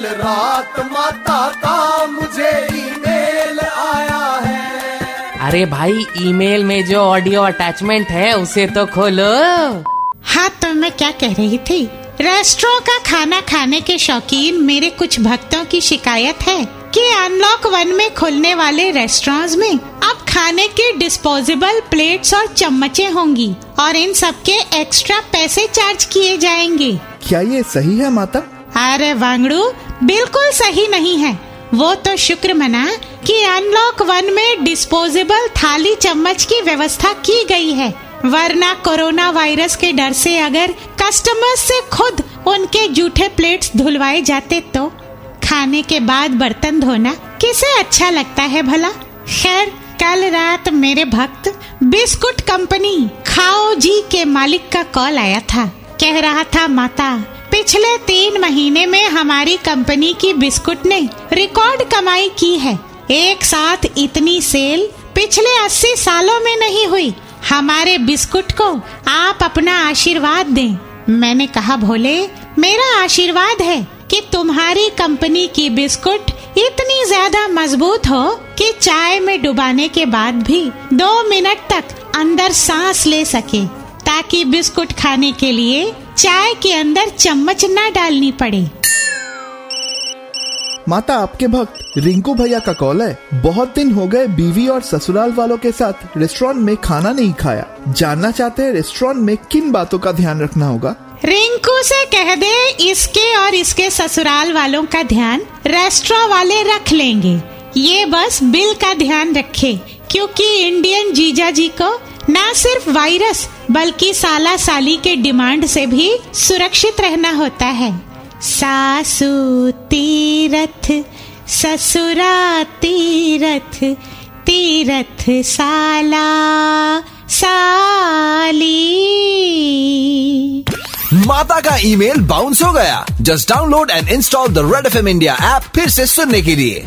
कल रात माता का मुझे ईमेल आया है। अरे भाई ईमेल में जो ऑडियो अटैचमेंट है उसे तो खोलो। हाँ तो मैं क्या कह रही थी? रेस्टोरेंट का खाना खाने के शौकीन मेरे कुछ भक्तों की शिकायत है कि अनलॉक वन में खुलने वाले रेस्टोरेंट्स में अब खाने के डिस्पोजेबल प्लेट्स और चम्मचे होंगी और इन सब के एक्स्ट्रा पैसे चार्ज किए जाएँगे। क्या ये सही है माता? अरे वांगड़ू बिल्कुल सही नहीं है। वो तो शुक्र मना कि अनलॉक वन में डिस्पोजेबल थाली चम्मच की व्यवस्था की गई है। वरना कोरोना वायरस के डर से अगर कस्टमर्स से खुद उनके जूठे प्लेट्स धुलवाए जाते तो खाने के बाद बर्तन धोना किसे अच्छा लगता है भला? खैर, कल रात मेरे भक्त बिस्कुट कंपनी, खाओ जी के मालिक का कॉल आया था। कह रहा था, माता पिछले तीन महीने में हमारी कंपनी की बिस्कुट ने रिकॉर्ड कमाई की है। एक साथ इतनी सेल पिछले अस्सी सालों में नहीं हुई। हमारे बिस्कुट को आप अपना आशीर्वाद दें। मैंने कहा, भोले, मेरा आशीर्वाद है कि तुम्हारी कंपनी की बिस्कुट इतनी ज़्यादा मज़बूत हो कि चाय में डुबाने के बाद भी दो मिनट तक अंदर सांस ले सके, ताकि बिस्कुट खाने के लिए चाय के अंदर चम्मच न डालनी पड़े। माता आपके भक्त रिंकू भैया का कॉल है। बहुत दिन हो गए बीवी और ससुराल वालों के साथ रेस्टोरेंट में खाना नहीं खाया। जानना चाहते हैं रेस्टोरेंट में किन बातों का ध्यान रखना होगा? रिंकू से कह दे इसके और इसके ससुराल वालों का ध्यान रेस्टोरेंट वाले रख लेंगे। ये बस बिल का ध्यान रखे क्योंकि इंडियन जीजा जी को न सिर्फ़ वायरस, बल्कि साला साली के डिमांड से भी सुरक्षित रहना होता है। सासू तीरथ, ससुरा तीरथ तीरथ साला साली। माता का ईमेल बाउंस हो गया। Just download and install the Red F M India app फिर से सुनने के लिए।